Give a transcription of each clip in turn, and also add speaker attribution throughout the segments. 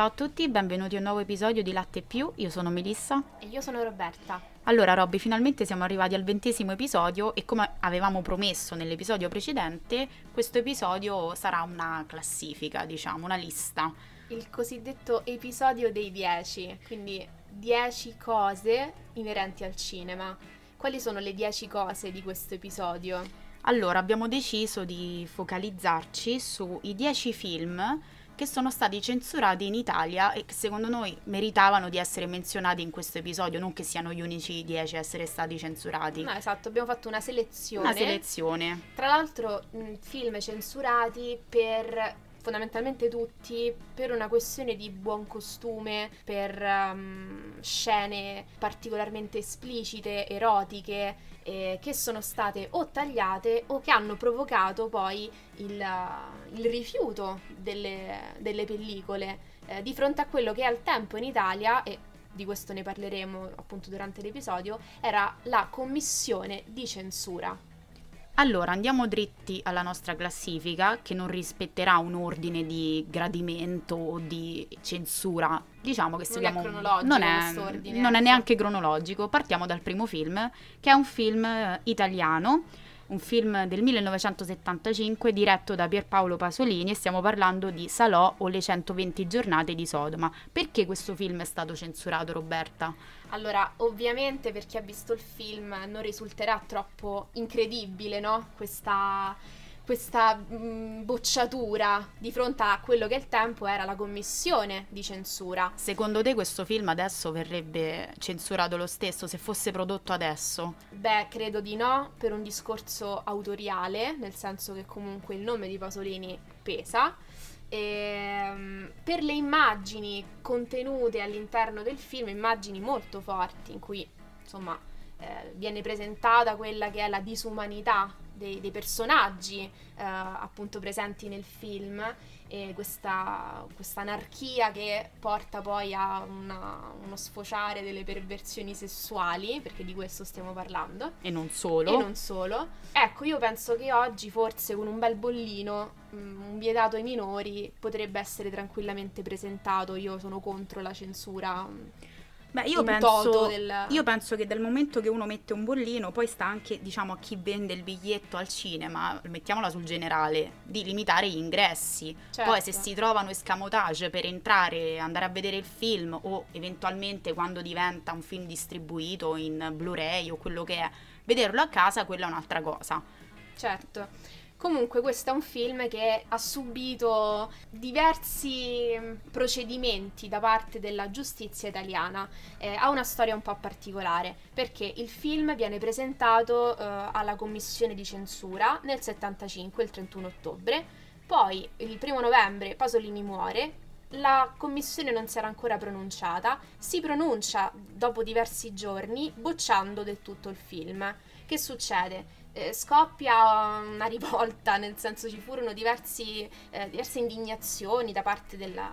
Speaker 1: Ciao a tutti, benvenuti a un nuovo episodio di Latte Più, io sono Melissa.
Speaker 2: E io sono Roberta.
Speaker 1: Allora Robby, finalmente siamo arrivati al ventesimo episodio e come avevamo promesso nell'episodio precedente, questo episodio sarà una classifica, diciamo, una lista.
Speaker 2: Il cosiddetto episodio dei 10, quindi 10 cose inerenti al cinema. Quali sono le 10 cose di questo episodio?
Speaker 1: Allora, abbiamo deciso di focalizzarci sui 10 film che sono stati censurati in Italia e che secondo noi meritavano di essere menzionati in questo episodio, non che siano gli unici 10 a essere stati censurati.
Speaker 2: No, esatto, abbiamo fatto una selezione.
Speaker 1: Una selezione.
Speaker 2: Tra l'altro, mh, film censurati per fondamentalmente tutti per una questione di buon costume, per um, scene particolarmente esplicite, erotiche, eh, che sono state o tagliate o che hanno provocato poi il, il rifiuto delle, delle pellicole eh, di fronte a quello che al tempo in Italia, e di questo ne parleremo appunto durante l'episodio, era la commissione di censura.
Speaker 1: Allora, andiamo dritti alla nostra classifica, che non rispetterà un ordine di gradimento o di censura. Diciamo che seguiamo.
Speaker 2: Non è cronologico
Speaker 1: non è,
Speaker 2: quest'ordine,
Speaker 1: non è
Speaker 2: ecco.
Speaker 1: neanche cronologico. Partiamo dal primo film, che è un film eh, italiano, un film del 1975 diretto da Pierpaolo Pasolini e stiamo parlando di Salò o le 120 giornate di Sodoma. Perché questo film è stato censurato, Roberta?
Speaker 2: Allora, ovviamente per chi ha visto il film non risulterà troppo incredibile, no? Questa, questa mh, bocciatura di fronte a quello che al tempo era la commissione di censura.
Speaker 1: Secondo te questo film adesso verrebbe censurato lo stesso se fosse prodotto adesso?
Speaker 2: Beh, credo di no, per un discorso autoriale, nel senso che comunque il nome di Pasolini pesa. Ehm, per le immagini contenute all'interno del film, immagini molto forti in cui insomma eh, viene presentata quella che è la disumanità dei, dei personaggi eh, appunto presenti nel film e questa, questa anarchia che porta poi a una- uno sfociare delle perversioni sessuali, perché di questo stiamo parlando.
Speaker 1: E non solo.
Speaker 2: E non solo. Ecco, io penso che oggi forse con un bel bollino, mm, un vietato ai minori, potrebbe essere tranquillamente presentato. Io sono contro la censura. mm,
Speaker 1: Beh, io penso,
Speaker 2: del-
Speaker 1: io penso che dal momento che uno mette un bollino, poi sta anche, diciamo, a chi vende il biglietto al cinema, mettiamola sul generale, di limitare gli ingressi.
Speaker 2: Certo.
Speaker 1: Poi se si trovano escamotage per entrare, andare a vedere il film o eventualmente quando diventa un film distribuito in Blu-ray o quello che è, vederlo a casa, quella è un'altra cosa.
Speaker 2: Certo. Comunque questo è un film che ha subito diversi mm, procedimenti da parte della giustizia italiana. Eh, ha una storia un po' particolare perché il film viene presentato eh, alla commissione di censura nel 75, il 31 ottobre. Poi il primo novembre Pasolini muore. La commissione non si era ancora pronunciata, si pronuncia dopo diversi giorni bocciando del tutto il film. Che succede? Eh, scoppia una rivolta, nel senso ci furono diversi, eh, diverse indignazioni da parte della,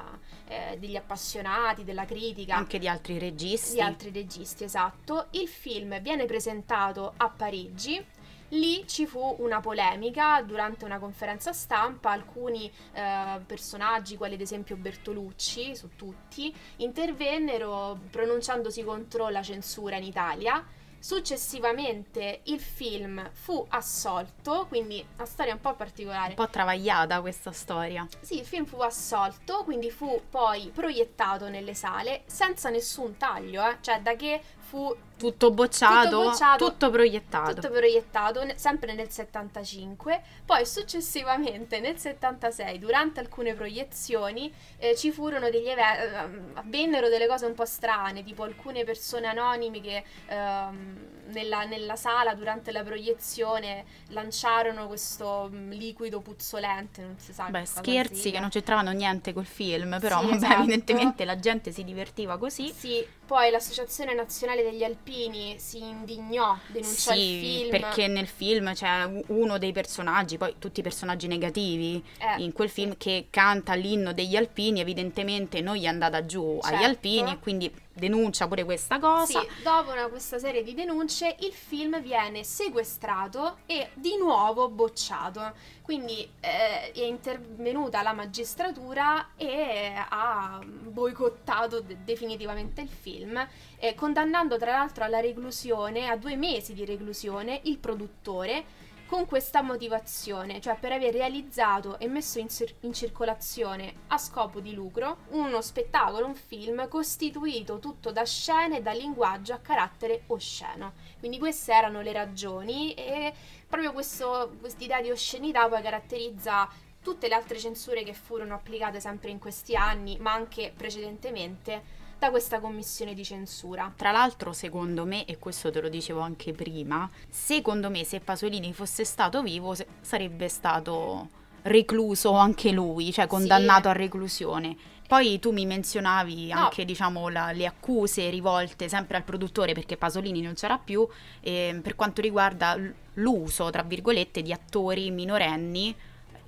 Speaker 2: eh, degli appassionati, della critica.
Speaker 1: Anche di altri registi.
Speaker 2: Di altri registi, esatto. Il film viene presentato a Parigi. Lì ci fu una polemica durante una conferenza stampa, alcuni eh, personaggi, quali ad esempio Bertolucci, su tutti, intervennero pronunciandosi contro la censura in Italia. Successivamente il film fu assolto, quindi una storia un po' particolare.
Speaker 1: Un po' travagliata questa storia.
Speaker 2: Sì, il film fu assolto, quindi fu poi proiettato nelle sale senza nessun taglio, eh. cioè da che fu
Speaker 1: Tutto bocciato,
Speaker 2: Tutto bocciato,
Speaker 1: tutto proiettato.
Speaker 2: tutto proiettato ne- sempre nel 75, poi successivamente nel 76, durante alcune proiezioni, eh, ci furono degli eventi, avvennero delle cose un po' strane, tipo alcune persone anonime che ehm, nella, nella sala durante la proiezione lanciarono questo mm, liquido puzzolente, non si sa
Speaker 1: Beh, scherzi
Speaker 2: sia.
Speaker 1: che non c'entravano niente col film, però
Speaker 2: Sì,
Speaker 1: vabbè,
Speaker 2: esatto.
Speaker 1: evidentemente la gente si divertiva così.
Speaker 2: Sì, poi l'Associazione Nazionale degli Alpini si indignò, denunciò il
Speaker 1: Sì,
Speaker 2: film.
Speaker 1: perché nel film c'è uno dei personaggi, poi tutti i personaggi negativi
Speaker 2: Eh,
Speaker 1: in quel film
Speaker 2: sì.
Speaker 1: che canta l'inno degli alpini, evidentemente non gli è andata giù agli
Speaker 2: Certo.
Speaker 1: alpini e quindi denuncia pure questa cosa.
Speaker 2: Sì, dopo una, questa serie di denunce il film viene sequestrato e di nuovo bocciato. Quindi eh, è intervenuta la magistratura e ha boicottato de- definitivamente il film, eh, condannando tra l'altro alla reclusione, a due mesi di reclusione, il produttore con questa motivazione, cioè per aver realizzato e messo in, cir- in, circolazione a scopo di lucro uno spettacolo, un film costituito tutto da scene e da linguaggio a carattere osceno. Quindi queste erano le ragioni e proprio questa idea di oscenità poi caratterizza tutte le altre censure che furono applicate sempre in questi anni, ma anche precedentemente da questa commissione di censura.
Speaker 1: Tra l'altro, secondo me, e questo te lo dicevo anche prima, secondo me se Pasolini fosse stato vivo sarebbe stato recluso anche lui, cioè condannato sì. a reclusione. Poi tu mi menzionavi anche no. diciamo, la, le accuse rivolte sempre al produttore perché Pasolini non c'era più eh, per quanto riguarda l'uso, tra virgolette, di attori minorenni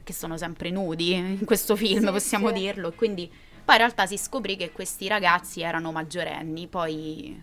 Speaker 1: che sono sempre nudi in questo film, sì, possiamo sì. dirlo. Quindi poi in realtà si scoprì che questi ragazzi erano maggiorenni, poi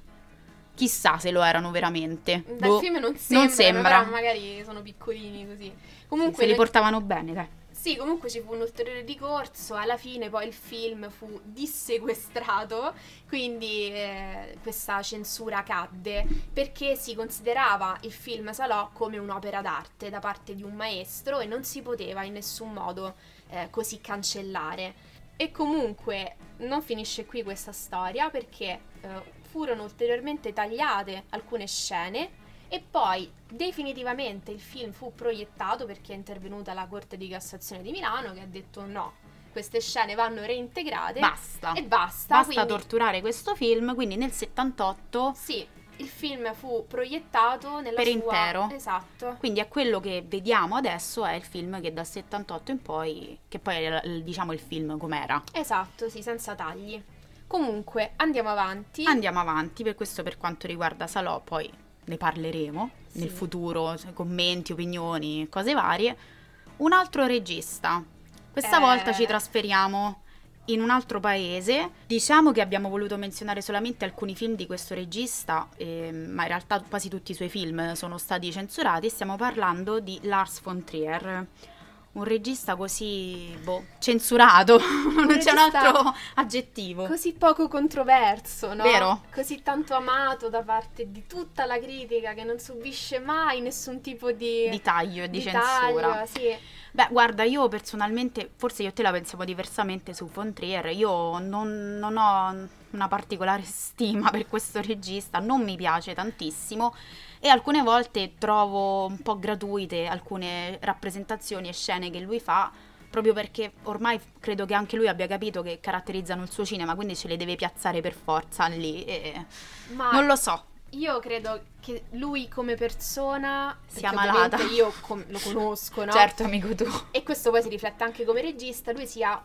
Speaker 1: chissà se lo erano veramente.
Speaker 2: Dal boh, film non sembra, non sembra. magari sono piccolini così.
Speaker 1: Comunque se li portavano bene, dai.
Speaker 2: Sì, comunque ci fu un ulteriore ricorso, alla fine poi il film fu dissequestrato, quindi eh, questa censura cadde perché si considerava il film Salò come un'opera d'arte da parte di un maestro e non si poteva in nessun modo eh, così cancellare. E comunque non finisce qui questa storia perché eh, furono ulteriormente tagliate alcune scene e poi definitivamente il film fu proiettato perché è intervenuta la Corte di Cassazione di Milano che ha detto no, queste scene vanno reintegrate.
Speaker 1: Basta.
Speaker 2: E basta.
Speaker 1: Basta quindi... torturare questo film, quindi nel 78...
Speaker 2: Sì, il film fu proiettato nella
Speaker 1: per
Speaker 2: sua...
Speaker 1: intero.
Speaker 2: Esatto.
Speaker 1: Quindi è quello che vediamo adesso è il film che dal 78 in poi, che poi è diciamo il film com'era.
Speaker 2: Esatto, sì, senza tagli. Comunque, andiamo avanti.
Speaker 1: Andiamo avanti, per questo per quanto riguarda Salò, poi ne parleremo sì. nel futuro, commenti, opinioni, cose varie. Un altro regista. Questa eh... volta ci trasferiamo in un altro paese. Diciamo che abbiamo voluto menzionare solamente alcuni film di questo regista, eh, ma in realtà quasi tutti i suoi film sono stati censurati. Stiamo parlando di Lars von Trier. Un regista così, boh, censurato, non c'è un altro aggettivo.
Speaker 2: Così poco controverso, no?
Speaker 1: Vero?
Speaker 2: Così tanto amato da parte di tutta la critica che non subisce mai nessun tipo di...
Speaker 1: Di taglio e di, di censura.
Speaker 2: Taglio, sì.
Speaker 1: Beh, guarda, io personalmente, forse io te la pensiamo diversamente su Von Trier, io non, non ho una particolare stima per questo regista, non mi piace tantissimo e alcune volte trovo un po' gratuite alcune rappresentazioni e scene che lui fa proprio perché ormai credo che anche lui abbia capito che caratterizzano il suo cinema, quindi ce le deve piazzare per forza lì e Ma non lo so.
Speaker 2: Io credo che lui come persona
Speaker 1: sia malata.
Speaker 2: Io com- lo conosco, no?
Speaker 1: certo, amico tu.
Speaker 2: E questo poi si riflette anche come regista, lui sia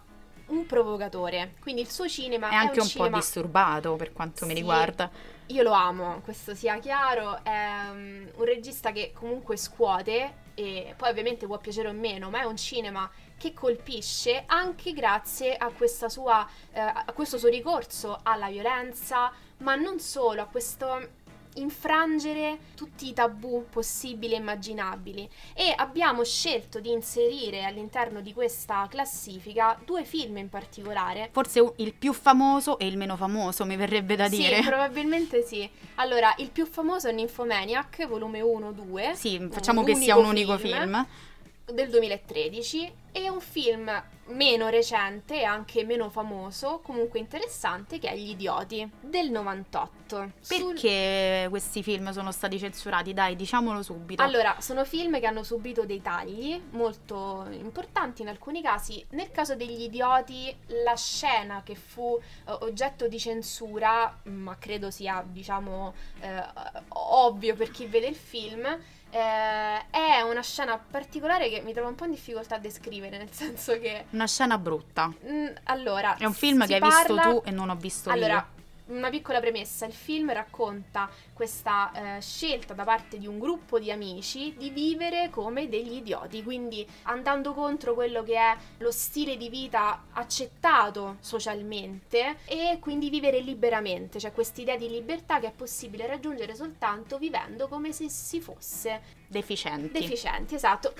Speaker 2: un provocatore. Quindi il suo cinema
Speaker 1: è, è anche
Speaker 2: un,
Speaker 1: un
Speaker 2: cinema...
Speaker 1: po' disturbato per quanto sì, mi riguarda.
Speaker 2: Io lo amo, questo sia chiaro, è um, un regista che comunque scuote e poi ovviamente può piacere o meno, ma è un cinema che colpisce anche grazie a, sua, eh, a questo suo ricorso alla violenza, ma non solo, a questo infrangere tutti i tabù possibili e immaginabili e abbiamo scelto di inserire all'interno di questa classifica due film in particolare.
Speaker 1: Forse il più famoso e il meno famoso, mi verrebbe da dire.
Speaker 2: Sì, probabilmente sì. Allora, il più famoso è Nymphomaniac, volume 1-2.
Speaker 1: Sì, facciamo che sia un unico film. film
Speaker 2: del 2013 e un film meno recente e anche meno famoso, comunque interessante, che è Gli Idioti del 98.
Speaker 1: Perché Sul... questi film sono stati censurati? Dai, diciamolo subito.
Speaker 2: Allora, sono film che hanno subito dei tagli molto importanti in alcuni casi. Nel caso degli Idioti, la scena che fu uh, oggetto di censura, ma credo sia, diciamo, uh, ovvio per chi vede il film, eh, è una scena particolare che mi trovo un po' in difficoltà a descrivere, nel senso che...
Speaker 1: Una scena brutta.
Speaker 2: Mh, mm, allora...
Speaker 1: È un film che hai
Speaker 2: parla...
Speaker 1: visto tu e non ho visto
Speaker 2: allora,
Speaker 1: io.
Speaker 2: Una piccola premessa, il film racconta questa eh, scelta da parte di un gruppo di amici di vivere come degli idioti, quindi andando contro quello che è lo stile di vita accettato socialmente e quindi vivere liberamente, cioè quest'idea di libertà che è possibile raggiungere soltanto vivendo come se si fosse
Speaker 1: deficienti.
Speaker 2: Deficienti, esatto.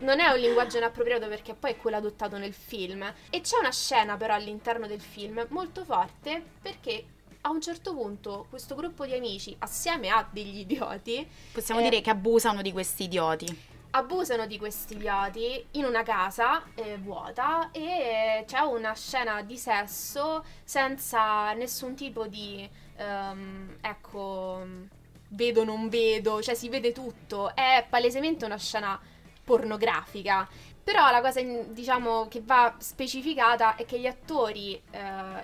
Speaker 2: Non è un linguaggio inappropriato perché poi è quello adottato nel film. E c'è una scena però all'interno del film molto forte perché a un certo punto questo gruppo di amici, assieme a degli idioti,
Speaker 1: possiamo
Speaker 2: eh,
Speaker 1: dire che abusano di questi idioti.
Speaker 2: Abusano di questi idioti in una casa eh, vuota e c'è una scena di sesso senza nessun tipo di, um, ecco, vedo non vedo, cioè si vede tutto. È palesemente una scena pornografica però la cosa, diciamo, che va specificata è che gli attori eh,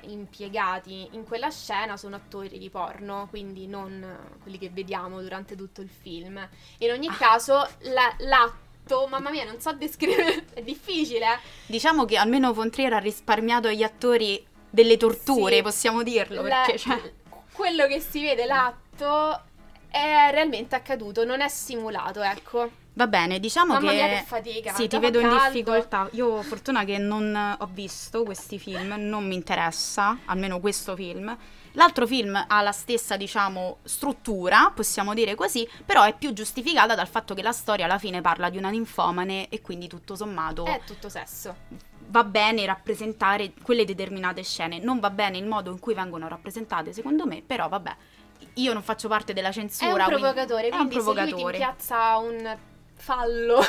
Speaker 2: impiegati in quella scena sono attori di porno, quindi non quelli che vediamo durante tutto il film. In ogni ah. caso, la, l'atto mamma mia, non so descrivere, è difficile.
Speaker 1: Diciamo che almeno Von Trier ha risparmiato agli attori delle torture, sì, possiamo dirlo, la, perché cioè...
Speaker 2: quello che si vede l'atto è realmente accaduto, non è simulato, ecco.
Speaker 1: Va bene, diciamo
Speaker 2: Mamma
Speaker 1: che...
Speaker 2: Mia che fatica,
Speaker 1: sì, ti vedo caldo. in difficoltà. Io fortuna che non ho visto questi film, non mi interessa, almeno questo film. L'altro film ha la stessa, diciamo, struttura, possiamo dire così, però è più giustificata dal fatto che la storia alla fine parla di una ninfomane e quindi tutto sommato...
Speaker 2: È tutto sesso.
Speaker 1: Va bene rappresentare quelle determinate scene, non va bene il modo in cui vengono rappresentate, secondo me, però vabbè. Io non faccio parte della censura.
Speaker 2: È un provocatore, quindi, quindi è un provocatore. se lui ti piazza un fallo.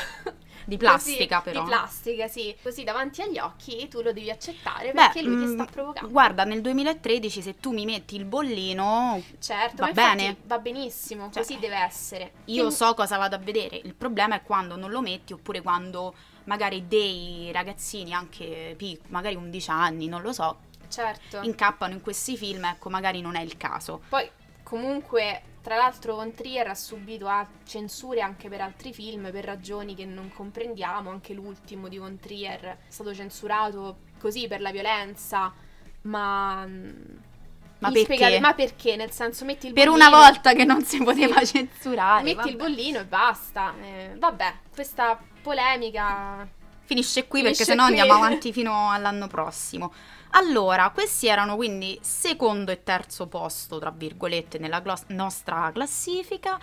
Speaker 1: Di plastica
Speaker 2: così,
Speaker 1: però.
Speaker 2: Di plastica, sì. Così davanti agli occhi tu lo devi accettare perché Beh, lui ti sta mm, provocando.
Speaker 1: Guarda, nel 2013 se tu mi metti il bollino...
Speaker 2: Certo,
Speaker 1: va bene.
Speaker 2: Va benissimo, cioè, così deve essere.
Speaker 1: Io che... so cosa vado a vedere. Il problema è quando non lo metti oppure quando magari dei ragazzini, anche piccoli, magari 11 anni, non lo so,
Speaker 2: certo.
Speaker 1: incappano in questi film, ecco, magari non è il caso.
Speaker 2: Poi comunque tra l'altro Von Trier ha subito censure anche per altri film per ragioni che non comprendiamo, anche l'ultimo di Von Trier è stato censurato così per la violenza, ma...
Speaker 1: Ma perché? Spiegare,
Speaker 2: ma perché? Nel senso, metti il
Speaker 1: per
Speaker 2: bollino...
Speaker 1: Per una volta che non si poteva censurare.
Speaker 2: Metti
Speaker 1: vabbè.
Speaker 2: il bollino e basta. Eh, vabbè, questa polemica...
Speaker 1: Finisce qui Finisce perché sennò qui. andiamo avanti fino all'anno prossimo. Allora, questi erano quindi secondo e terzo posto, tra virgolette, nella glos- nostra classifica.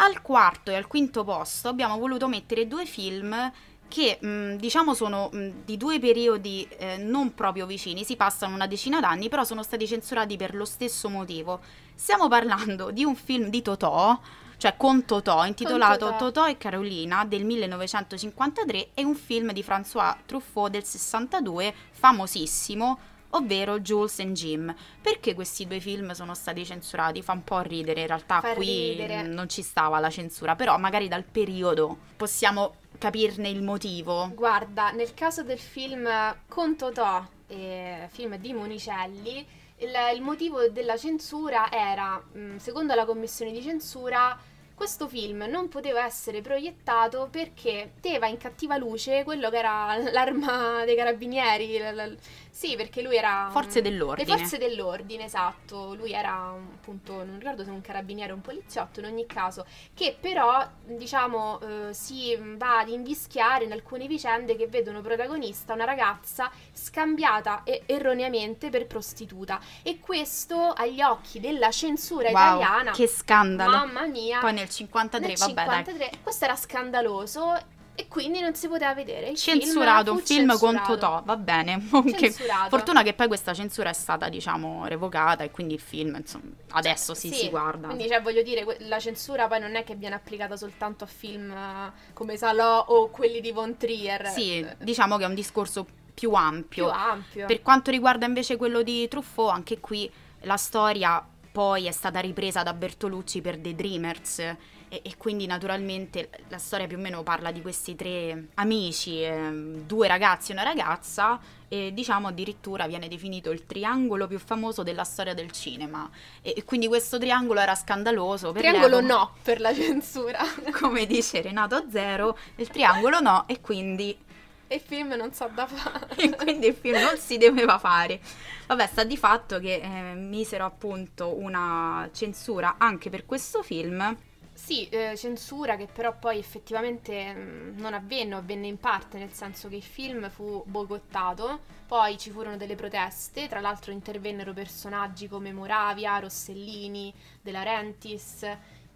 Speaker 1: Al quarto e al quinto posto abbiamo voluto mettere due film che mh, diciamo sono mh, di due periodi eh, non proprio vicini, si passano una decina d'anni, però sono stati censurati per lo stesso motivo. Stiamo parlando di un film di Totò, cioè con Totò, intitolato con Totò. Totò. e Carolina del 1953 e un film di François Truffaut del 62, famosissimo, ovvero Jules and Jim. Perché questi due film sono stati censurati? Fa un po' ridere, in realtà
Speaker 2: Fa
Speaker 1: qui
Speaker 2: ridere.
Speaker 1: non ci stava la censura, però magari dal periodo possiamo capirne il motivo.
Speaker 2: Guarda, nel caso del film con Totò, eh, film di Monicelli, il, il motivo della censura era, mm, secondo la commissione di censura, questo film non poteva essere proiettato perché metteva in cattiva luce quello che era l'arma dei carabinieri, la, la, sì, perché lui era...
Speaker 1: Forze dell'ordine.
Speaker 2: Le forze dell'ordine, esatto. Lui era appunto, non ricordo se un carabiniere o un poliziotto, in ogni caso, che però, diciamo, eh, si va ad invischiare in alcune vicende che vedono protagonista una ragazza scambiata e- erroneamente per prostituta. E questo agli occhi della censura
Speaker 1: wow,
Speaker 2: italiana...
Speaker 1: Che scandalo!
Speaker 2: Mamma mia!
Speaker 1: Poi nel 53,
Speaker 2: nel
Speaker 1: vabbè
Speaker 2: 53, dai. Questo era scandaloso e quindi non si poteva vedere. Il
Speaker 1: censurato,
Speaker 2: film
Speaker 1: un film
Speaker 2: censurato.
Speaker 1: con Totò, va bene. Che, fortuna che poi questa censura è stata, diciamo, revocata e quindi il film, insomma, adesso si,
Speaker 2: sì,
Speaker 1: si guarda.
Speaker 2: Quindi, cioè, voglio dire, la censura poi non è che viene applicata soltanto a film eh, come Salò o quelli di Von Trier.
Speaker 1: Sì, diciamo che è un discorso più ampio.
Speaker 2: Più ampio.
Speaker 1: Per quanto riguarda invece quello di Truffaut, anche qui la storia poi è stata ripresa da Bertolucci per The Dreamers e, e, quindi naturalmente la storia più o meno parla di questi tre amici, eh, due ragazzi e una ragazza e diciamo addirittura viene definito il triangolo più famoso della storia del cinema e, e quindi questo triangolo era scandaloso.
Speaker 2: Per triangolo no per la censura.
Speaker 1: Come dice Renato Zero, il triangolo no e quindi
Speaker 2: E il film non so da fare.
Speaker 1: e quindi il film non si doveva fare. Vabbè, sta di fatto che eh, misero appunto una censura anche per questo film.
Speaker 2: Sì, eh, censura che però poi effettivamente mh, non avvenne, o avvenne in parte, nel senso che il film fu boicottato, poi ci furono delle proteste, tra l'altro intervennero personaggi come Moravia, Rossellini, De Laurentiis,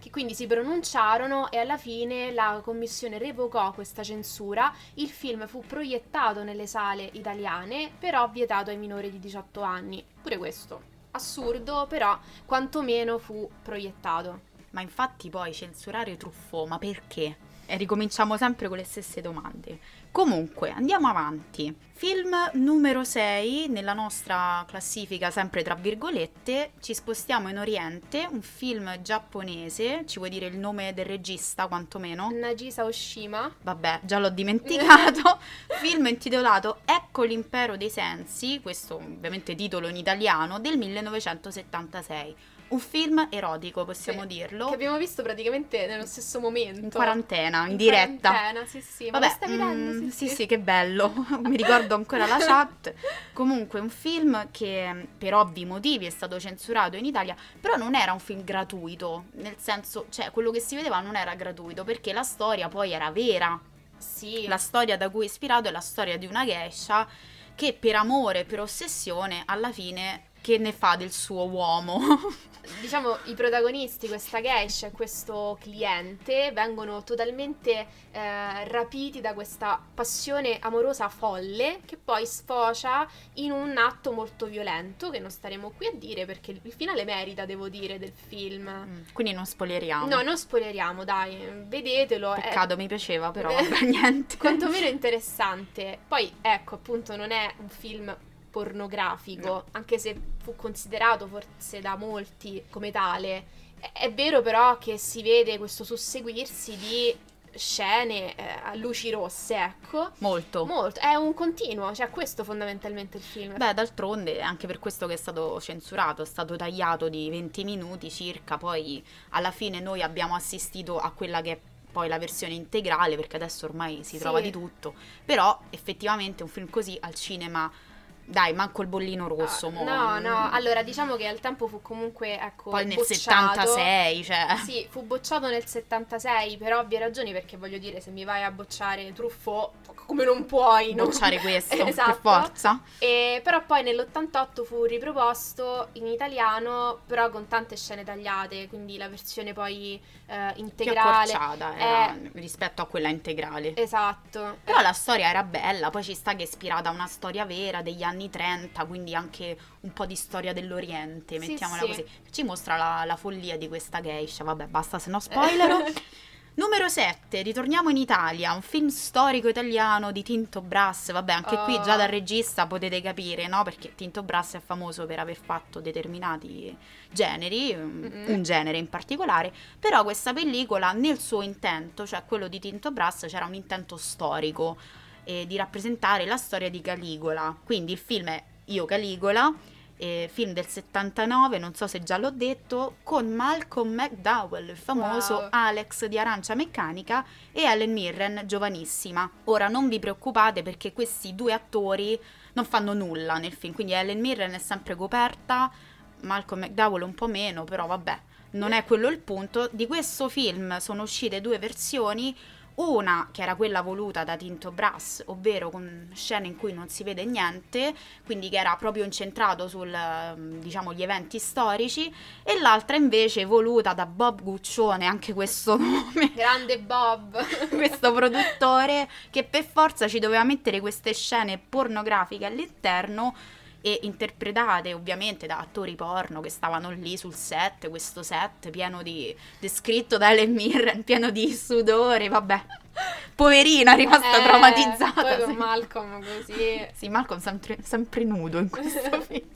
Speaker 2: che quindi si pronunciarono e alla fine la commissione revocò questa censura. Il film fu proiettato nelle sale italiane, però vietato ai minori di 18 anni. Pure questo assurdo, però quantomeno fu proiettato.
Speaker 1: Ma infatti poi censurare Truffaut, ma perché? E ricominciamo sempre con le stesse domande. Comunque, andiamo avanti. Film numero 6 nella nostra classifica, sempre tra virgolette, ci spostiamo in Oriente, un film giapponese, ci vuoi dire il nome del regista quantomeno?
Speaker 2: Nagisa Oshima.
Speaker 1: Vabbè, già l'ho dimenticato. film intitolato Ecco l'impero dei sensi, questo ovviamente titolo in italiano, del 1976 un film erotico, possiamo
Speaker 2: Sì,
Speaker 1: dirlo.
Speaker 2: Che abbiamo visto praticamente nello stesso momento.
Speaker 1: In quarantena, in,
Speaker 2: In
Speaker 1: diretta.
Speaker 2: quarantena, sì, sì. Ma
Speaker 1: Vabbè,
Speaker 2: lo stavi vedendo?
Speaker 1: mm, sì, sì, che bello. Mi ricordo ancora la chat. Comunque, un film che per ovvi motivi è stato censurato in Italia, però non era un film gratuito. Nel senso, cioè, quello che si vedeva non era gratuito perché la storia poi era vera.
Speaker 2: Sì.
Speaker 1: La storia da cui è ispirato è la storia di una geisha che per amore, per ossessione, alla fine che ne fa del suo uomo?
Speaker 2: Diciamo, i protagonisti, questa geisha e questo cliente, vengono totalmente eh, rapiti da questa passione amorosa folle che poi sfocia in un atto molto violento, che non staremo qui a dire perché il finale merita, devo dire, del film.
Speaker 1: Mm, Quindi non spoileriamo.
Speaker 2: No, non spoileriamo, dai, vedetelo. è-
Speaker 1: Peccato, mi piaceva, però vabbè, niente.
Speaker 2: quantomeno interessante. Poi, ecco, appunto, non è un film pornografico, anche se fu considerato forse da molti come tale. È, vero però che si vede questo susseguirsi di scene eh, a luci rosse, ecco.
Speaker 1: Molto.
Speaker 2: Molto, è un continuo, cioè questo fondamentalmente il film.
Speaker 1: Beh, d'altronde è anche per questo che è stato censurato, è stato tagliato di 20 minuti circa, poi alla fine noi abbiamo assistito a quella che è poi la versione integrale, perché adesso ormai si
Speaker 2: Sì.
Speaker 1: trova di tutto, però effettivamente un film così al cinema, dai, manco il bollino rosso. Mo.
Speaker 2: no, no, allora diciamo che al tempo fu comunque, ecco,
Speaker 1: Poi nel
Speaker 2: bocciato.
Speaker 1: 76, cioè...
Speaker 2: Sì, fu bocciato nel 76 per ovvie ragioni perché voglio dire se mi vai a bocciare Truffaut come non puoi non
Speaker 1: Bocciare questo,
Speaker 2: Esatto.
Speaker 1: per forza.
Speaker 2: E però poi nell'88 fu riproposto in italiano però con tante scene tagliate quindi la versione poi eh,
Speaker 1: Più
Speaker 2: integrale
Speaker 1: accorciata era rispetto a quella integrale.
Speaker 2: esatto
Speaker 1: Però la storia era bella, poi ci sta che è ispirata a una storia vera degli anni 30, quindi anche un po' di storia dell'Oriente,
Speaker 2: Sì,
Speaker 1: mettiamola
Speaker 2: sì.
Speaker 1: così. Ci mostra la, la follia di questa geisha, vabbè basta se no spoilero. Numero 7, ritorniamo in Italia, un film storico italiano di Tinto Brass, vabbè anche qui già
Speaker 2: Oh.
Speaker 1: dal regista potete capire, no? Perché Tinto Brass è famoso per aver fatto determinati generi,
Speaker 2: Mm-mm.
Speaker 1: un genere in particolare, però questa pellicola nel suo intento, cioè quello di Tinto Brass, c'era un intento storico eh, di rappresentare la storia di Caligola. Quindi il film è Io Caligola, eh, film del 79, non so se già l'ho detto, con Malcolm McDowell, il famoso
Speaker 2: Wow.
Speaker 1: Alex di Arancia Meccanica e Ellen Mirren, giovanissima. Ora non vi preoccupate perché questi due attori non fanno nulla nel film, quindi Ellen Mirren è sempre coperta, Malcolm McDowell un po' meno, però vabbè, non è quello il punto. Di questo film sono uscite due versioni, una che era quella voluta da Tinto Brass, ovvero con scene in cui non si vede niente, quindi che era proprio incentrato sul diciamo gli eventi storici, e l'altra invece voluta da Bob Guccione, anche questo nome.
Speaker 2: Grande Bob.
Speaker 1: Questo produttore che per forza ci doveva mettere queste scene pornografiche all'interno e interpretate ovviamente da attori porno che stavano lì sul set, questo set pieno di descritto da Ellen Mirren, pieno di sudore, vabbè. Poverina, rimasta
Speaker 2: Eh,
Speaker 1: traumatizzata.
Speaker 2: poi con
Speaker 1: sì.
Speaker 2: Malcolm così
Speaker 1: Sì, Malcolm sempre, sempre nudo in questo film.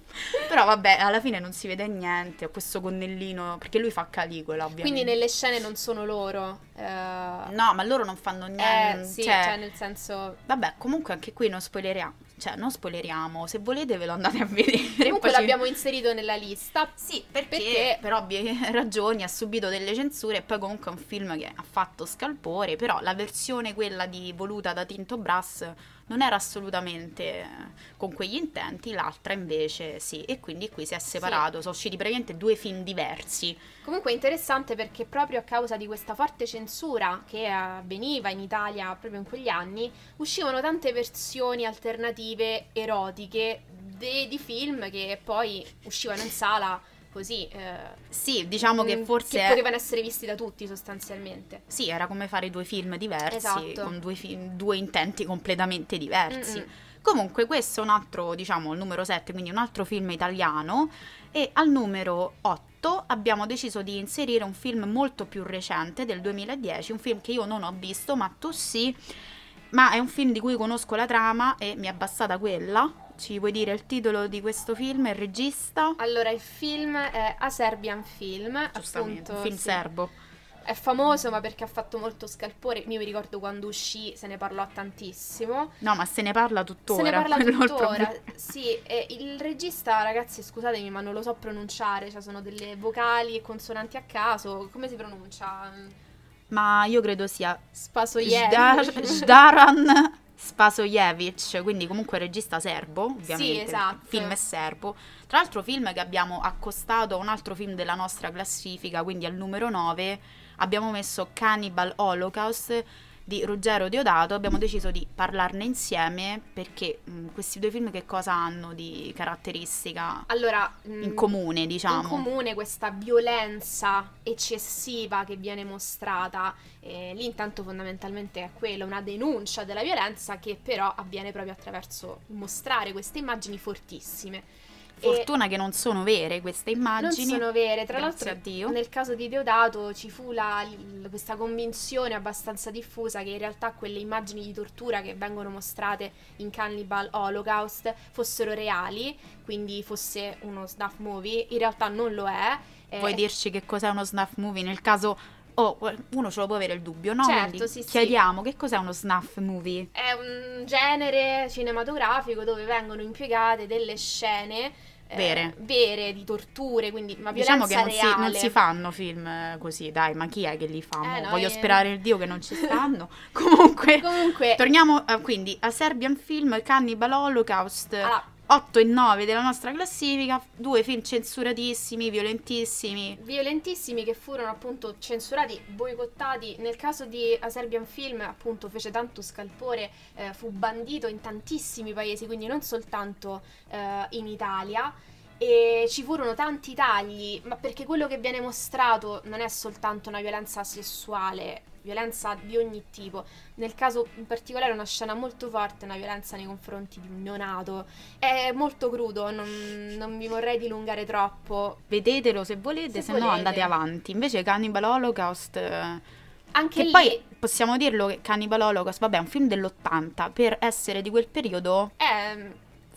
Speaker 1: Però vabbè, alla fine non si vede niente, ha questo gonnellino, perché lui fa Caligola, ovviamente.
Speaker 2: quindi nelle scene non sono loro eh,
Speaker 1: No, ma loro non fanno
Speaker 2: eh,
Speaker 1: niente.
Speaker 2: sì,
Speaker 1: cioè,
Speaker 2: cioè nel senso
Speaker 1: Vabbè, comunque anche qui non spoileriamo. Cioè, non spoileriamo. Se volete ve lo andate a vedere.
Speaker 2: comunque
Speaker 1: Poi ci-
Speaker 2: l'abbiamo inserito nella lista
Speaker 1: Sì, perché,
Speaker 2: Perché-
Speaker 1: per ovvie ragioni ha subito delle censure e poi comunque è un film che ha fatto scalpore, però la versione quella di voluta da Tinto Brass non era assolutamente eh, con quegli intenti, l'altra invece sì, e quindi qui si è separato, sì. sono usciti praticamente due film diversi.
Speaker 2: Comunque è interessante perché proprio a causa di questa forte censura che avveniva in Italia proprio in quegli anni, uscivano tante versioni alternative erotiche de- di film che poi uscivano in sala così. Eh,
Speaker 1: sì, diciamo che mm, forse...
Speaker 2: Che potevano essere visti da tutti sostanzialmente.
Speaker 1: Sì, era come fare due film diversi, esatto. con due, fi- due, intenti completamente diversi. Mm-mm. Comunque questo è un altro, diciamo, il numero 7, quindi un altro film italiano. E al numero 8 abbiamo deciso di inserire un film molto più recente, del 2010, un film che io non ho visto, ma tu sì. Ma è un film di cui conosco la trama e mi è bastata quella ci vuoi dire il titolo di questo film, il regista?
Speaker 2: Allora, il film è A Serbian Film,
Speaker 1: appunto, un film sì. serbo.
Speaker 2: È famoso ma perché ha fatto molto scalpore. Io mi ricordo quando uscì se ne parlò tantissimo.
Speaker 1: No, ma se ne parla tuttora.
Speaker 2: Se ne parla tuttora. sì, e il regista, ragazzi, scusatemi, ma non lo so pronunciare. Cioè, sono delle vocali e consonanti a caso. Come si pronuncia?
Speaker 1: Ma io credo sia. Zdaran Spasojevic, quindi comunque regista serbo, ovviamente.
Speaker 2: Sì, esatto.
Speaker 1: Il film è serbo. Tra l'altro film che abbiamo accostato a un altro film della nostra classifica, quindi al numero 9, abbiamo messo Cannibal Holocaust di Ruggero Diodato abbiamo deciso di parlarne insieme perché mh, mm, questi due film che cosa hanno di caratteristica
Speaker 2: allora,
Speaker 1: mh, in mm, comune diciamo?
Speaker 2: in comune questa violenza eccessiva che viene mostrata eh, lì intanto fondamentalmente è quello una denuncia della violenza che però avviene proprio attraverso mostrare queste immagini fortissime
Speaker 1: Fortuna che non sono vere queste immagini.
Speaker 2: Non sono vere, tra l'altro nel caso di Deodato ci fu la, questa convinzione abbastanza diffusa che in realtà quelle immagini di tortura che vengono mostrate in Cannibal Holocaust fossero reali, quindi fosse uno snuff movie, in realtà non lo è.
Speaker 1: Vuoi eh, dirci che cos'è uno snuff movie nel caso oh, uno ce lo può avere il dubbio, no?
Speaker 2: Certo, sì,
Speaker 1: chiediamo sì. che cos'è uno snuff movie?
Speaker 2: È un genere cinematografico dove vengono impiegate delle scene
Speaker 1: eh, vere.
Speaker 2: vere di torture, quindi ma diciamo
Speaker 1: che non
Speaker 2: si,
Speaker 1: non si, fanno film così, dai, ma chi è che li fa? Eh, no, Voglio eh... sperare il Dio che non ci stanno. Comunque,
Speaker 2: Comunque,
Speaker 1: torniamo uh, quindi a Serbian Film Cannibal Holocaust.
Speaker 2: Ah
Speaker 1: 8 e 9 della nostra classifica, due film censuratissimi, violentissimi.
Speaker 2: Violentissimi che furono appunto censurati, boicottati. Nel caso di A Serbian Film appunto fece tanto scalpore, eh, fu bandito in tantissimi paesi, quindi non soltanto eh, in Italia e ci furono tanti tagli, ma perché quello che viene mostrato non è soltanto una violenza sessuale, violenza di ogni tipo. Nel caso in particolare una scena molto forte, una violenza nei confronti di un neonato. È molto crudo, non, non vi vorrei dilungare troppo.
Speaker 1: Vedetelo se volete, se, se no andate avanti. Invece Cannibal Holocaust... Eh,
Speaker 2: Anche
Speaker 1: lì... poi possiamo dirlo che Cannibal Holocaust, vabbè, è un film dell'80, per essere di quel periodo...
Speaker 2: È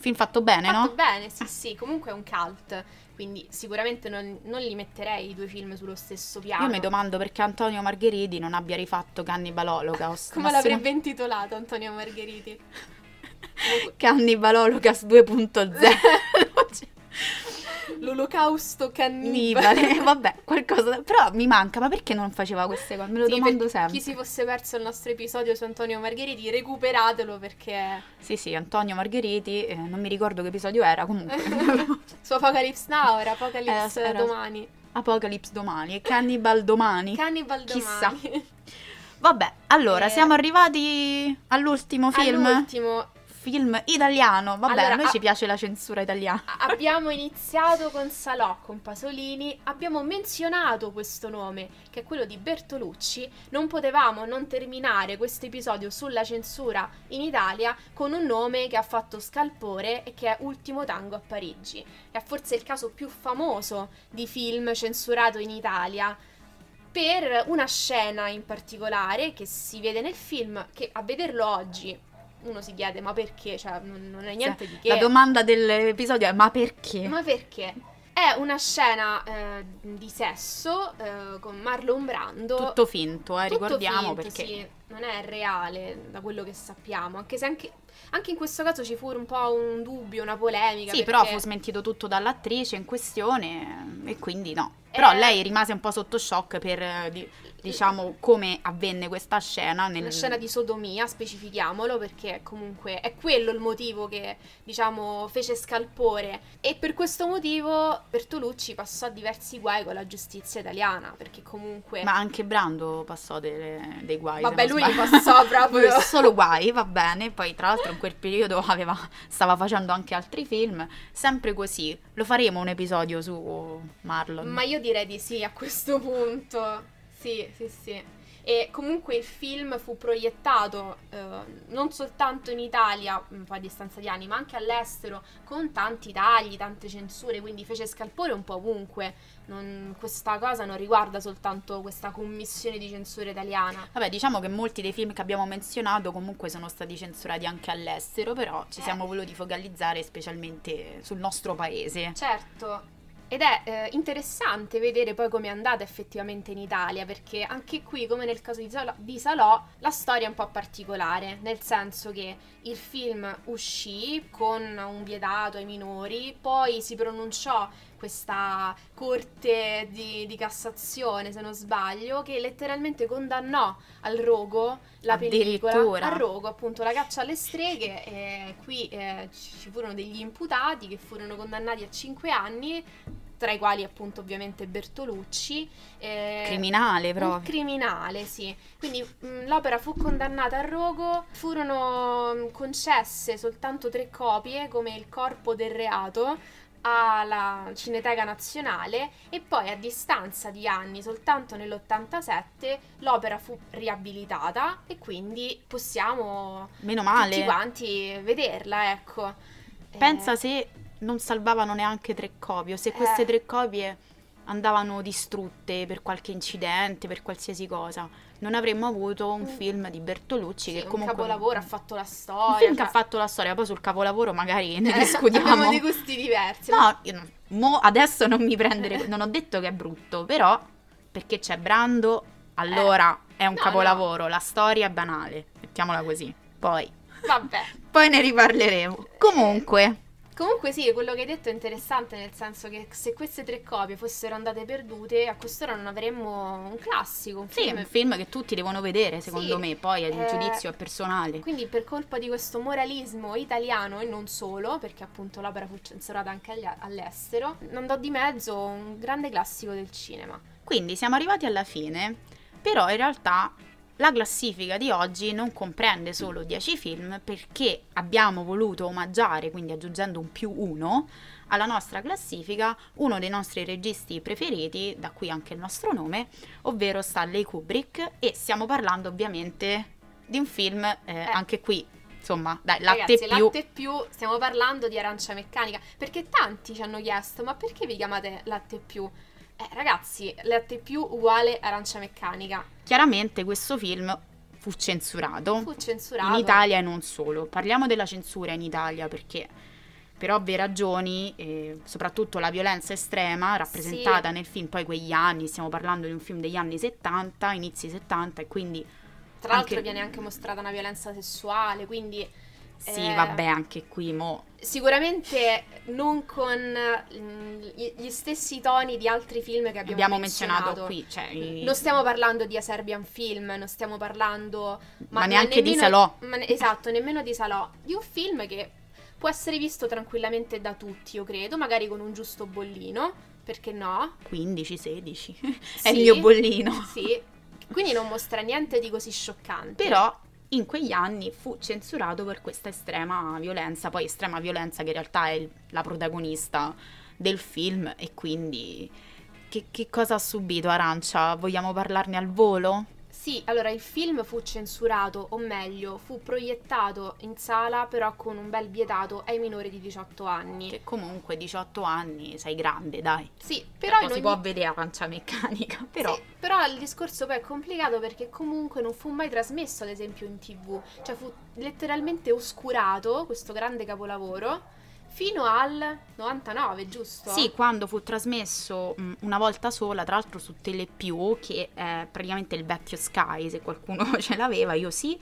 Speaker 1: Film fatto bene,
Speaker 2: fatto
Speaker 1: no?
Speaker 2: Fatto bene, sì, sì. Comunque è un cult. Quindi sicuramente non, non, li metterei i due film sullo stesso piano.
Speaker 1: Io mi domando perché Antonio Margheriti non abbia rifatto Cannibal Holocaust.
Speaker 2: Come l'avrebbe intitolato Antonio Margheriti?
Speaker 1: Cannibal Holocaust 2.0.
Speaker 2: L'olocausto cannibale.
Speaker 1: Nibale, vabbè, qualcosa. Però mi manca, ma perché non faceva queste cose? Me lo sì, domando sempre.
Speaker 2: Chi si fosse perso il nostro episodio su Antonio Margheriti, recuperatelo perché.
Speaker 1: Sì, sì, Antonio Margheriti, eh, non mi ricordo che episodio era comunque.
Speaker 2: su Apocalypse Now, era Apocalypse eh, era domani.
Speaker 1: Apocalypse domani e Cannibal domani.
Speaker 2: Cannibal
Speaker 1: Chissà. Vabbè, allora, eh, siamo arrivati all'ultimo film.
Speaker 2: All'ultimo
Speaker 1: film italiano. Vabbè, allora, a noi a- ci piace la censura italiana.
Speaker 2: Abbiamo iniziato con Salò, con Pasolini, abbiamo menzionato questo nome, che è quello di Bertolucci. Non potevamo non terminare questo episodio sulla censura in Italia con un nome che ha fatto scalpore e che è Ultimo Tango a Parigi. È forse il caso più famoso di film censurato in Italia per una scena in particolare che si vede nel film, che a vederlo oggi uno si chiede ma perché? Cioè, non, non è niente
Speaker 1: sì,
Speaker 2: di che.
Speaker 1: La domanda dell'episodio è ma perché?
Speaker 2: Ma perché? È una scena eh, di sesso eh, con Marlon Brando.
Speaker 1: Tutto finto, eh,
Speaker 2: Tutto
Speaker 1: ricordiamo
Speaker 2: finto,
Speaker 1: perché.
Speaker 2: Sì, non è reale da quello che sappiamo. Anche se anche Anche in questo caso ci fu un po' un dubbio, una polemica.
Speaker 1: Sì,
Speaker 2: perché...
Speaker 1: però fu smentito tutto dall'attrice in questione e quindi no. Però
Speaker 2: Eh.
Speaker 1: lei rimase un po' sotto shock per, eh, di- diciamo, come avvenne questa scena. Nel...
Speaker 2: Una scena di sodomia, specifichiamolo, perché comunque è quello il motivo che, diciamo, fece scalpore. E per questo motivo Bertolucci passò diversi guai con la giustizia italiana, perché comunque...
Speaker 1: Ma anche Brando passò delle- dei guai.
Speaker 2: Vabbè, lui passò proprio...
Speaker 1: Solo guai, va bene. Poi, tra l'altro, in quel periodo aveva- stava facendo anche altri film. Sempre così. Lo faremo un episodio su Marlon.
Speaker 2: Ma io direi di sì a questo punto. Sì, sì, sì. E comunque il film fu proiettato eh, non soltanto in Italia, un po' a distanza di anni, ma anche all'estero, con tanti tagli, tante censure, quindi fece scalpore un po' ovunque. Non- questa cosa non riguarda soltanto questa commissione di censura italiana.
Speaker 1: Vabbè, diciamo che molti dei film che abbiamo menzionato comunque sono stati censurati anche all'estero, però ci
Speaker 2: Eh.
Speaker 1: siamo voluti focalizzare specialmente sul nostro paese.
Speaker 2: Certo. Ed è eh, interessante vedere poi come è andata effettivamente in Italia, perché anche qui, come nel caso di Salò, di Salò, la storia è un po' particolare, nel senso che il film uscì con un vietato ai minori, poi si pronunciò questa corte di, di Cassazione, se non sbaglio, che letteralmente condannò al rogo la pellicola. Al rogo, appunto, la caccia alle streghe. E qui eh, ci furono degli imputati che furono condannati a 5 anni, tra i quali appunto ovviamente Bertolucci. eh,
Speaker 1: Criminale proprio.
Speaker 2: criminale, sì. Quindi mh, l'opera fu condannata al rogo, furono mh, concesse soltanto tre copie come il corpo del reato alla Cineteca Nazionale e poi a distanza di anni, soltanto nell'87, l'opera fu riabilitata e quindi possiamo
Speaker 1: Meno male.
Speaker 2: tutti quanti vederla, ecco.
Speaker 1: Pensa
Speaker 2: Eh,
Speaker 1: se non salvavano neanche tre copie, o se queste
Speaker 2: Eh.
Speaker 1: tre copie andavano distrutte per qualche incidente, per qualsiasi cosa. Non avremmo avuto un
Speaker 2: Un-
Speaker 1: film di Bertolucci
Speaker 2: sì,
Speaker 1: che
Speaker 2: un
Speaker 1: comunque
Speaker 2: capolavoro ha fatto la
Speaker 1: un
Speaker 2: storia.
Speaker 1: film che
Speaker 2: cioè-
Speaker 1: ha fatto la storia, poi sul capolavoro magari ne
Speaker 2: Eh,
Speaker 1: discutiamo.
Speaker 2: Abbiamo dei gusti diversi.
Speaker 1: No, io non- mo adesso non mi prendere, non ho detto che è brutto, però perché c'è Brando, allora è un
Speaker 2: Eh. no,
Speaker 1: capolavoro, la storia è banale, mettiamola così. Poi,
Speaker 2: Vabbè.
Speaker 1: poi ne riparleremo. Comunque,
Speaker 2: Comunque sì, quello che hai detto è interessante nel senso che se queste tre copie fossero andate perdute, a quest'ora non avremmo un classico, un
Speaker 1: sì,
Speaker 2: film.
Speaker 1: un film che tutti devono vedere, secondo
Speaker 2: Sì,
Speaker 1: me, poi il
Speaker 2: eh,
Speaker 1: giudizio è personale.
Speaker 2: Quindi per colpa di questo moralismo italiano e non solo, perché appunto l'opera fu censurata anche agli- all'estero, andò di mezzo un grande classico del cinema.
Speaker 1: Quindi siamo arrivati alla fine, però in realtà la classifica di oggi non comprende solo 10 film perché abbiamo voluto omaggiare, quindi aggiungendo un più uno, alla nostra classifica uno dei nostri registi preferiti, da qui anche il nostro nome, ovvero Stanley Kubrick e stiamo parlando ovviamente di un film, eh, anche qui, insomma, dai, latte
Speaker 2: Ragazzi,
Speaker 1: più...
Speaker 2: latte più, stiamo parlando di arancia meccanica, perché tanti ci hanno chiesto, ma perché vi chiamate latte più? Eh, ragazzi, latte più uguale arancia meccanica.
Speaker 1: Chiaramente questo film fu censurato.
Speaker 2: Fu censurato.
Speaker 1: In Italia e non solo. Parliamo della censura in Italia perché per ovvie ragioni, eh, soprattutto la violenza estrema rappresentata
Speaker 2: Sì.
Speaker 1: nel film, poi quegli anni, stiamo parlando di un film degli anni 70, inizi 70 e quindi
Speaker 2: Tra l'altro
Speaker 1: anche-
Speaker 2: viene anche mostrata una violenza sessuale, quindi
Speaker 1: sì,
Speaker 2: eh,
Speaker 1: vabbè, anche qui mo
Speaker 2: sicuramente non con mm, gli stessi toni di altri film che abbiamo,
Speaker 1: abbiamo menzionato qui, cioè,
Speaker 2: Non stiamo parlando di A Serbian Film, non stiamo parlando
Speaker 1: Ma neanche di Salò.
Speaker 2: ma esatto, nemmeno di Salò, di un film che può essere visto tranquillamente da tutti, io credo, magari con un giusto bollino, perché no?
Speaker 1: 15-16 è
Speaker 2: Sì.
Speaker 1: il mio bollino.
Speaker 2: Sì. Quindi non mostra niente di così scioccante.
Speaker 1: Però in quegli anni fu censurato per questa estrema violenza, poi estrema violenza che in realtà è la protagonista del film e quindi che, che cosa ha subito Arancia? Vogliamo parlarne al volo?
Speaker 2: Sì, allora il film fu censurato, o meglio, fu proiettato in sala, però con un bel vietato ai minori di 18 anni.
Speaker 1: Che comunque 18 anni sei grande, dai.
Speaker 2: Sì, però
Speaker 1: Però si
Speaker 2: ogni-
Speaker 1: può vedere Arancia meccanica, però
Speaker 2: Sì, però il discorso poi è complicato perché comunque non fu mai trasmesso, ad esempio, in tv. Cioè fu letteralmente oscurato questo grande capolavoro fino al 99, giusto?
Speaker 1: Sì, quando fu trasmesso mh, una volta sola, tra l'altro su Telepiù, che è praticamente il vecchio Sky, se qualcuno ce l'aveva, io sì,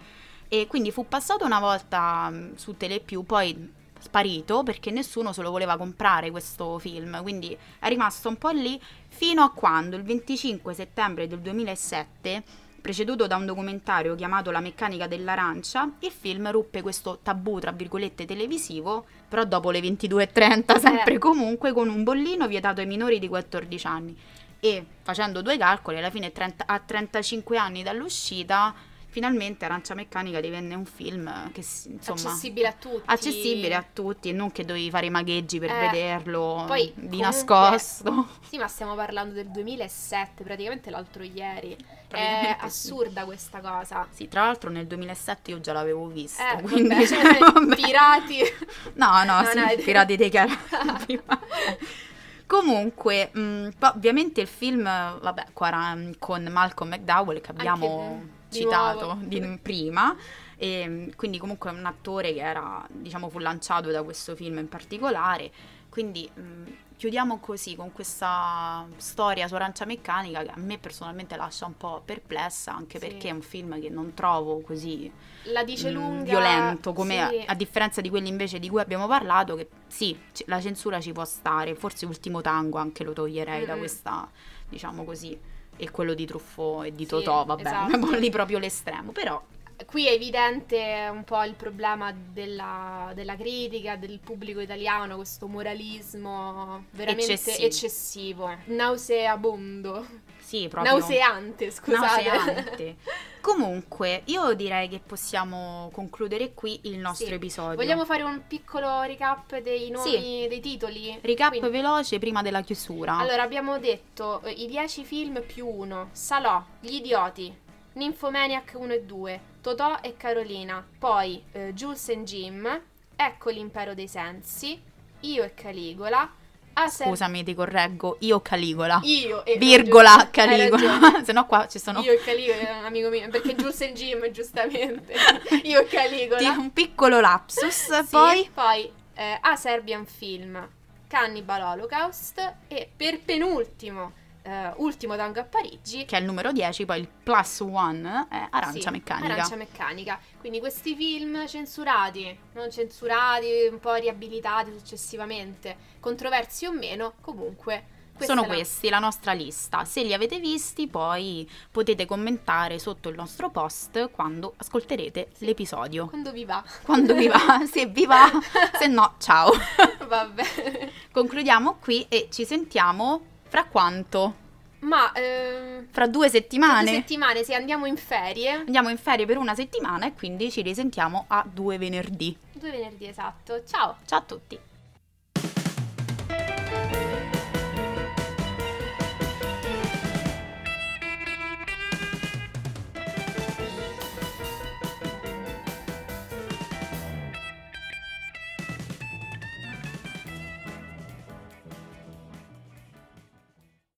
Speaker 1: E quindi fu passato una volta mh, su Telepiù, poi sparito perché nessuno se lo voleva comprare questo film, quindi è rimasto un po' lì fino a quando il 25 settembre del 2007 preceduto da un documentario chiamato La meccanica dell'arancia, il film ruppe questo tabù, tra virgolette, televisivo, però dopo le 22.30 sempre
Speaker 2: Eh.
Speaker 1: comunque con un bollino vietato ai minori di 14 anni. E facendo due calcoli, alla fine 30 a 35 anni dall'uscita, finalmente Arancia Meccanica divenne un film che insomma
Speaker 2: accessibile a tutti.
Speaker 1: accessibile a tutti e non che dovevi fare i magheggi per
Speaker 2: Eh,
Speaker 1: vederlo
Speaker 2: poi,
Speaker 1: di
Speaker 2: comunque-
Speaker 1: nascosto.
Speaker 2: Sì, ma stiamo parlando del 2007, praticamente l'altro ieri. È
Speaker 1: Praticamente sì.
Speaker 2: assurda questa cosa.
Speaker 1: Sì, tra l'altro nel 2007 io già l'avevo visto,
Speaker 2: Eh,
Speaker 1: quindi
Speaker 2: vabbè,
Speaker 1: cioè, vabbè.
Speaker 2: pirati.
Speaker 1: No, no,
Speaker 2: No,
Speaker 1: sì,
Speaker 2: no,
Speaker 1: Pirati dei Caraibi. Comunque, mh, poi ovviamente il film, vabbè, qua- con Malcolm McDowell che abbiamo
Speaker 2: di
Speaker 1: citato
Speaker 2: nuovo.
Speaker 1: di prima, e mh, quindi comunque è un attore che era, diciamo, fu lanciato da questo film in particolare, quindi mh, chiudiamo così con questa storia su Arancia Meccanica che a me personalmente lascia un po' perplessa, anche
Speaker 2: Sì.
Speaker 1: perché è un film che non trovo così
Speaker 2: La dice
Speaker 1: mh,
Speaker 2: lunga.
Speaker 1: violento, come
Speaker 2: sì.
Speaker 1: a, a differenza di quelli invece di cui abbiamo parlato, che sì, c- la censura ci può stare, forse Ultimo Tango anche lo toglierei da
Speaker 2: Mm-mm.
Speaker 1: questa, diciamo così, e quello di Truffaut e di
Speaker 2: Sì,
Speaker 1: Totò, vabbè,
Speaker 2: esatto.
Speaker 1: lì proprio l'estremo, però
Speaker 2: Qui è evidente un po' il problema della, della critica, del pubblico italiano, questo moralismo veramente
Speaker 1: Eccessivo.
Speaker 2: eccessivo, nauseabondo,
Speaker 1: sì, proprio...
Speaker 2: nauseante, scusate.
Speaker 1: nauseante. Comunque, io direi che possiamo concludere qui il nostro
Speaker 2: Sì.
Speaker 1: episodio.
Speaker 2: Vogliamo fare un piccolo recap dei nomi, dei titoli?
Speaker 1: Recap
Speaker 2: Quindi-
Speaker 1: veloce prima della chiusura.
Speaker 2: Allora, abbiamo detto eh, i 10 film più uno, Salò, Gli Idioti, Nymphomaniac 1 e 2, Totò e Carolina, poi eh, Jules and Jim, Ecco l'impero dei sensi, Io e Caligola, Aser-
Speaker 1: Scusami, ti correggo, io Caligola.
Speaker 2: Io e
Speaker 1: Virgola Caligola, se no qua ci sono
Speaker 2: Io e Caligola, amico mio, perché Jules and Jim, giustamente. Io e Caligola.
Speaker 1: Ti- un piccolo lapsus,
Speaker 2: Sì,
Speaker 1: poi?
Speaker 2: poi eh, A Serbian Film, Cannibal Holocaust. E per penultimo, eh, Ultimo Tango a Parigi,
Speaker 1: che è il numero 10, poi il plus one è Arancia
Speaker 2: sì,
Speaker 1: Meccanica.
Speaker 2: Arancia Meccanica. Quindi questi film censurati, non censurati, un po' riabilitati successivamente, controversi o meno, comunque
Speaker 1: Sono
Speaker 2: la-
Speaker 1: questi, la nostra lista. Se li avete visti, poi potete commentare sotto il nostro post quando ascolterete l'episodio.
Speaker 2: Quando vi va.
Speaker 1: Quando vi va, se vi va, se no, ciao.
Speaker 2: Vabbè.
Speaker 1: Concludiamo qui e ci sentiamo fra quanto?
Speaker 2: Ma ehm,
Speaker 1: Fra due settimane?
Speaker 2: due settimane se andiamo in ferie,
Speaker 1: Andiamo in ferie per una settimana e quindi ci risentiamo a due venerdì.
Speaker 2: due venerdì esatto. Ciao!
Speaker 1: Ciao a tutti!